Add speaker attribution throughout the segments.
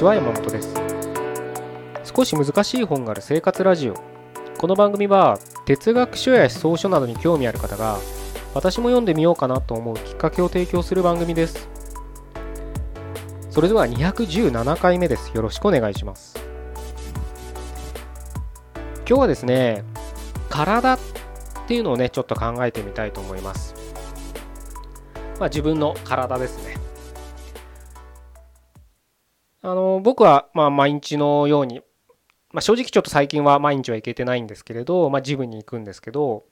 Speaker 1: ちは山本です。少し難しい本がある生活ラジオ。この番組は哲学書や思想書などに興味ある方が私も読んでみようかなと思うきっかけを提供する番組です。それでは217回目です。よろしくお願いします。今日はですね体っていうのをねちょっと考えてみたいと思います。まあ自分の体ですね。あの僕はまあ毎日のように、まあ、正直ちょっと最近は毎日は行けてないんですけれど、まあ、ジムに行くんですけど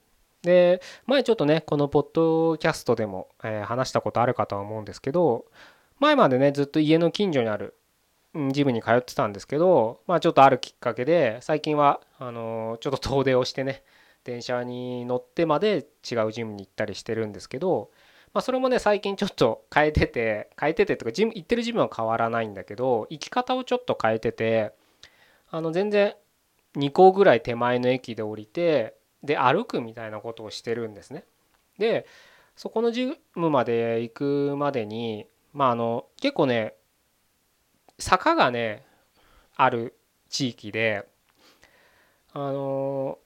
Speaker 1: で前ちょっとねこのポッドキャストでも、えー、話したことあるかとは思うんですけど前までねずっと家の近所にあるジムに通ってたんですけどまあちょっとあるきっかけで最近はあのー、ちょっと遠出をしてね電車に乗ってまで違うジムに行ったりしてるんですけどまあ、それもね最近ちょっと変えてて変えててとかジム行ってるジムは変わらないんだけど行き方をちょっと変えててあの全然2個ぐらい手前の駅で降りてで歩くみたいなことをしてるんですね。でそこのジムまで行くまでにまああの結構ね坂がねある地域であの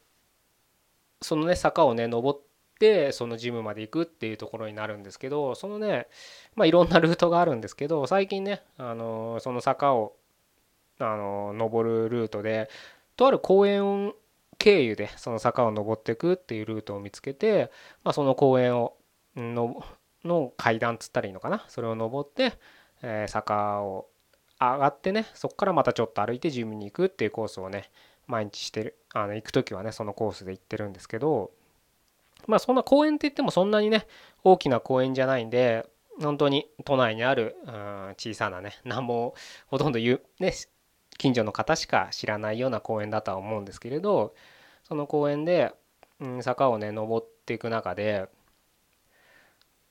Speaker 1: そのね坂をね登っててそのジムまで行くっていうところになるんですけどそのねまあいろんなルートがあるんですけど最近ねあのその坂をあの登るルートでとある公園経由でその坂を登っていくっていうルートを見つけて、まあ、その公園をのの階段つったらいいのかな？それを登って、え、坂を上がってねそこからまたちょっと歩いてジムに行くっていうコースをね毎日してるあの行く時はねそのコースで行ってるんですけどまあそんな公園って言ってもそんなにね大きな公園じゃないんで本当に都内にある、うん、小さなね何もほとんど言うね近所の方しか知らないような公園だとは思うんですけれどその公園で、うん、坂をね登っていく中で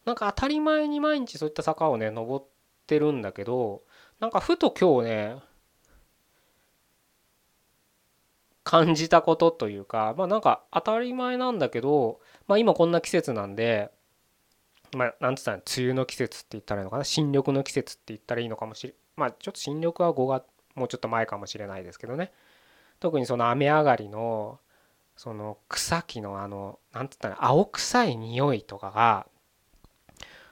Speaker 1: なんか当たり前に毎日そういった坂をね登ってるんだけどなんかふと今日ね感じたことというかまあなんか当たり前なんだけど、まあ、今こんな季節なんでまあなんつったら梅雨の季節って言ったらいいのかな？新緑の季節って言ったらいいのかもしれまあちょっと新緑は5月もうちょっと前かもしれないですけどね。特にその雨上がりのその草木のあのなんつったら青臭い匂いとかが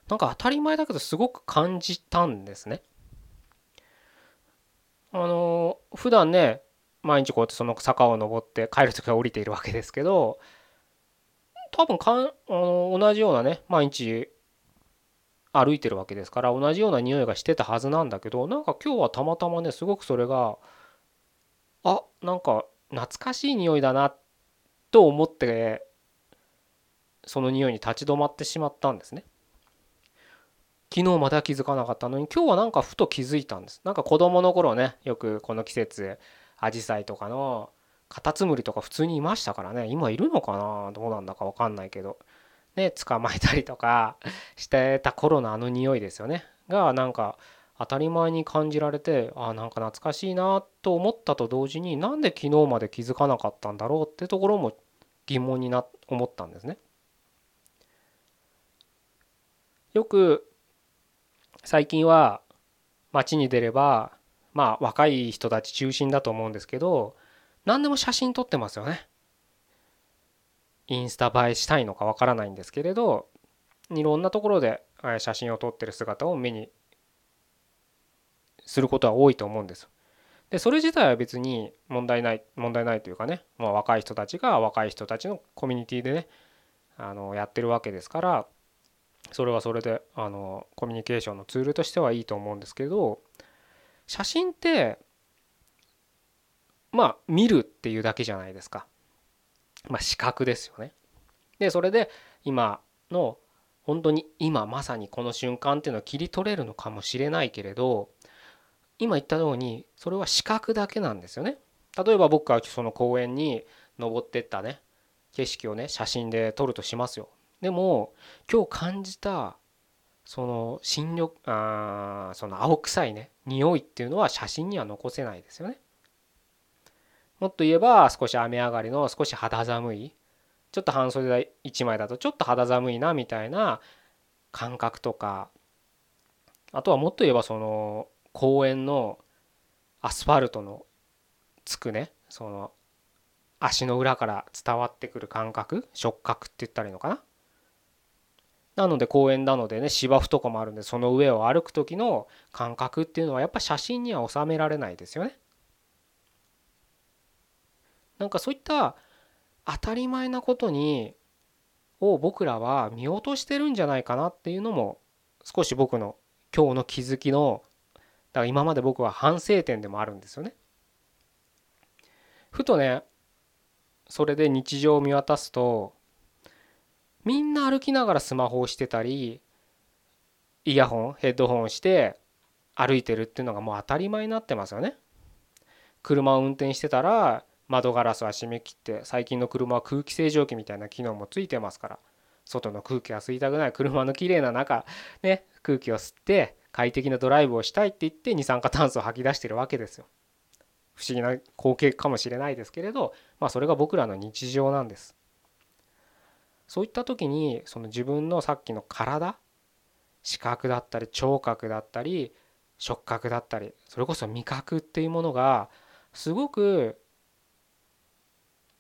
Speaker 1: なんか当たり前だけどすごく感じたんですね。あの普段ね毎日こうやってその坂を登って帰る時は降りているわけですけど多分かんあの同じようなね毎日歩いてるわけですから同じような匂いがしてたはずなんだけどなんか今日はたまたまねすごくそれがあなんか懐かしい匂いだなと思ってその匂いに立ち止まってしまったんですね。昨日まだ気づかなかったのに今日はなんかふと気づいたんです。なんか子供の頃ねよくこの季節アジサイとかのカタツムリとか普通にいましたからね。今いるのかな？どうなんだか分かんないけど。ね捕まえたりとか してた頃のあの匂いですよね。がなんか当たり前に感じられてあなんか懐かしいなと思ったと同時になんで昨日まで気づかなかったんだろうってところも疑問にな思ったんですね。よく最近は街に出ればまあ若い人たち中心だと思うんですけど何でも写真撮ってますよね。インスタ映えしたいのかわからないんですけれどいろんなところで写真を撮ってる姿を目にすることは多いと思うんです。でそれ自体は別に問題ない問題ないというかね、まあ、若い人たちが若い人たちのコミュニティでねあのやってるわけですからそれはそれであのコミュニケーションのツールとしてはいいと思うんですけど写真ってまあ見るっていうだけじゃないですか。まあ視覚ですよね。でそれで今の本当に今まさにこの瞬間っていうのを切り取れるのかもしれないけれど今言ったようにそれは視覚だけなんですよね。例えば僕がその公園に登ってったね景色をね写真で撮るとしますよ。でも今日感じたその新緑あその青臭いね匂いっていうのは写真には残せないですよね。もっと言えば少し雨上がりの少し肌寒いちょっと半袖1枚だとちょっと肌寒いなみたいな感覚とかあとはもっと言えばその公園のアスファルトのつくねその足の裏から伝わってくる感覚触覚って言ったらいいのかな？なので公園なのでね芝生とかもあるんでその上を歩く時の感覚っていうのはやっぱ写真には収められないですよね。なんかそういった当たり前なことにを僕らは見落としてるんじゃないかなっていうのも少し僕の今日の気づきのだから今まで僕は反省点でもあるんですよね。ふとねそれで日常を見渡すとみんな歩きながらスマホをしてたりイヤホンヘッドホンをして歩いてるっていうのがもう当たり前になってますよね。車を運転してたら窓ガラスは閉め切って最近の車は空気清浄機みたいな機能もついてますから外の空気が吸いたくない車の綺麗な中ね空気を吸って快適なドライブをしたいって言って二酸化炭素を吐き出してるわけですよ。不思議な光景かもしれないですけれどまあそれが僕らの日常なんです。そういった時にその自分のさっきの体視覚だったり聴覚だったり触覚だったりそれこそ味覚っていうものがすごく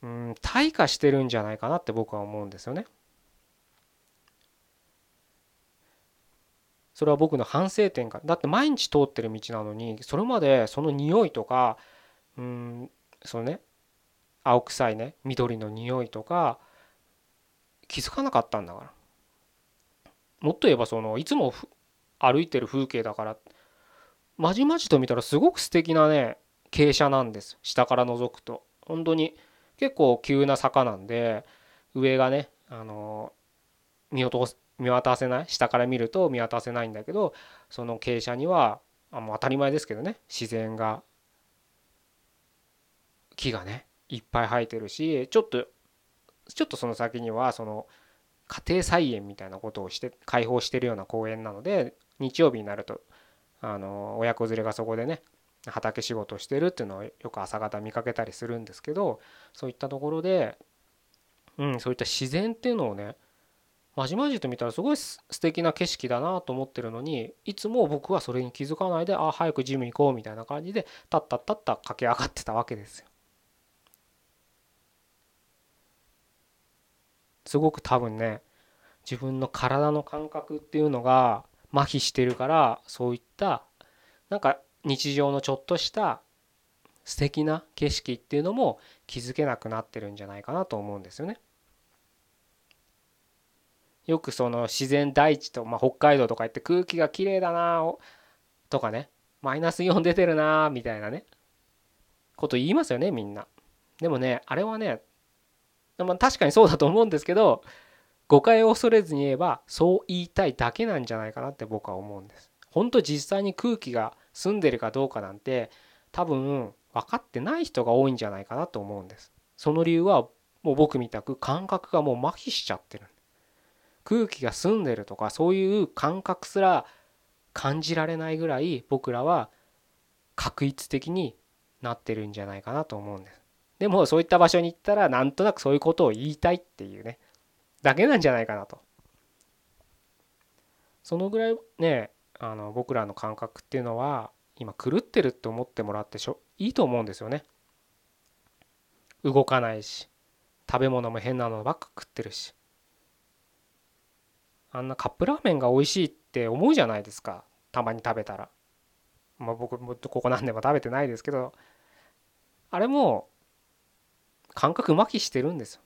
Speaker 1: うん退化してるんじゃないかなって僕は思うんですよね。それは僕の反省点かだって毎日通ってる道なのにそれまでその匂いとかうんそのね青臭いね緑の匂いとか気づかなかったんだから。もっと言えばそのいつも歩いてる風景だからまじまじと見たらすごく素敵なね傾斜なんです。下から覗くと。本当に結構急な坂なんで上がねあの見落と見渡せない？下から見ると見渡せないんだけどその傾斜にはあもう当たり前ですけどね自然が木がねいっぱい生えてるしちょっとちょっとその先にはその家庭菜園みたいなことをして開放してるような公園なので日曜日になるとあの親子連れがそこでね畑仕事してるっていうのをよく朝方見かけたりするんですけどそういったところで、うん、そういった自然っていうのをねまじまじと見たらすごい素敵な景色だなと思ってるのにいつも僕はそれに気づかないであ早くジム行こうみたいな感じでたったったった駆け上がってたわけですよ。すごく多分ね自分の体の感覚っていうのが麻痺してるからそういったなんか日常のちょっとした素敵な景色っていうのも気づけなくなってるんじゃないかなと思うんですよね。よくその自然大地と、まあ、北海道とか行って空気がきれいだなとかねマイナスイオン出てるなみたいなねこと言いますよねみんな。でもねあれはねまあ、確かにそうだと思うんですけど誤解を恐れずに言えばそう言いたいだけなんじゃないかなって僕は思うんです。本当実際に空気が澄んでるかどうかなんて多分分かってない人が多いんじゃないかなと思うんです。その理由はもう僕みたく感覚がもう麻痺しちゃってる。空気が澄んでるとかそういう感覚すら感じられないぐらい僕らは確一的になってるんじゃないかなと思うんです。でもそういった場所に行ったらなんとなくそういうことを言いたいっていうね。だけなんじゃないかなと。そのぐらいねあの僕らの感覚っていうのは今狂ってるって思ってもらってしょいいと思うんですよね。動かないし食べ物も変なのばっか食ってるし。あんなカップラーメンが美味しいって思うじゃないですか。たまに食べたら。まあ僕もここ何年も食べてないですけど。あれも感覚麻痺してるんですよ。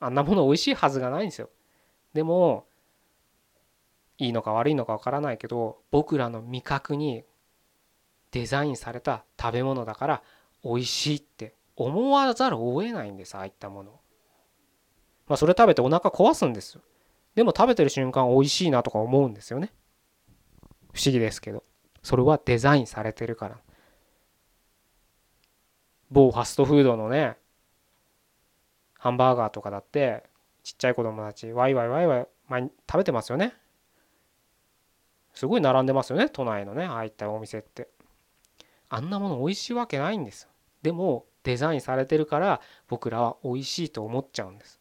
Speaker 1: あんなもの美味しいはずがないんですよ。でもいいのか悪いのかわからないけど僕らの味覚にデザインされた食べ物だから美味しいって思わざるを得ないんですああいったもの。まあそれ食べてお腹壊すんですよ。でも食べてる瞬間美味しいなとか思うんですよね。不思議ですけど。それはデザインされてるから。某ファストフードのねハンバーガーとかだってちっちゃい子供たちワイワイワイワイ毎食べてますよね。すごい並んでますよね都内のねああいったお店って。あんなもの美味しいわけないんですよ。でもデザインされてるから僕らは美味しいと思っちゃうんです。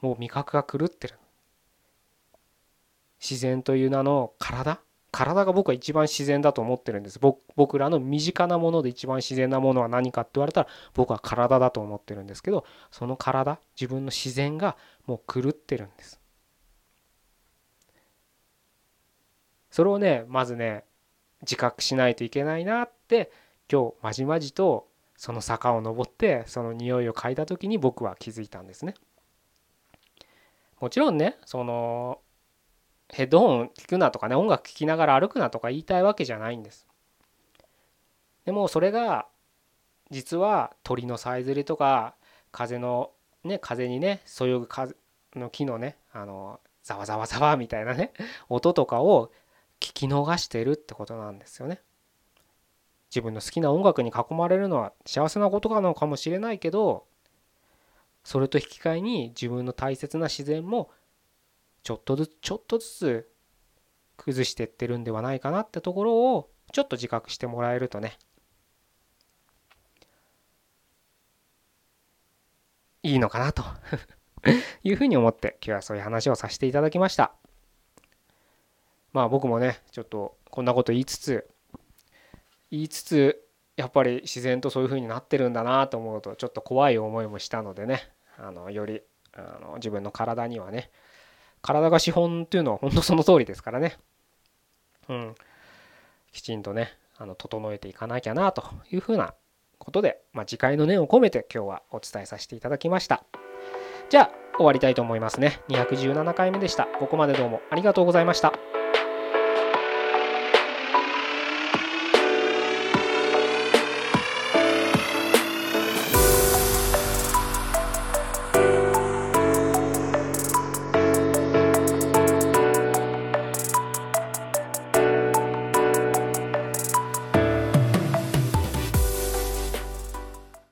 Speaker 1: もう味覚が狂ってる。自然という名の体体が僕は一番自然だと思ってるんです僕らの身近なもので一番自然なものは何かって言われたら僕は体だと思ってるんですけどその体自分の自然がもう狂ってるんですそれをねまずね自覚しないといけないなって今日まじまじとその坂を登ってその匂いを嗅いだ時に僕は気づいたんですね。もちろんねそのヘッドホン聞くなとかね音楽聴きながら歩くなとか言いたいわけじゃないんです。でもそれが実は鳥のさえずりとか風のね風にねそよぐ風の木のねあのざわざわざわみたいなね 音とかを聞き逃してるってことなんですよね。自分の好きな音楽に囲まれるのは幸せなことなのかもしれないけどそれと引き換えに自分の大切な自然もちょっとずつちょっとずつ崩してってるんではないかなってところをちょっと自覚してもらえるとねいいのかなと いうふうに思って今日はそういう話をさせていただきました。まあ僕もねちょっとこんなこと言いつつ言いつつやっぱり自然とそういう風になってるんだなと思うとちょっと怖い思いもしたのでねあのよりあの自分の体にはね体が資本っていうのは本当その通りですからね。うん。きちんとねあの整えていかなきゃなというふうなことで、まあ、次回の念を込めて今日はお伝えさせていただきました。じゃあ終わりたいと思いますね。217回目でした。ここまでどうもありがとうございました。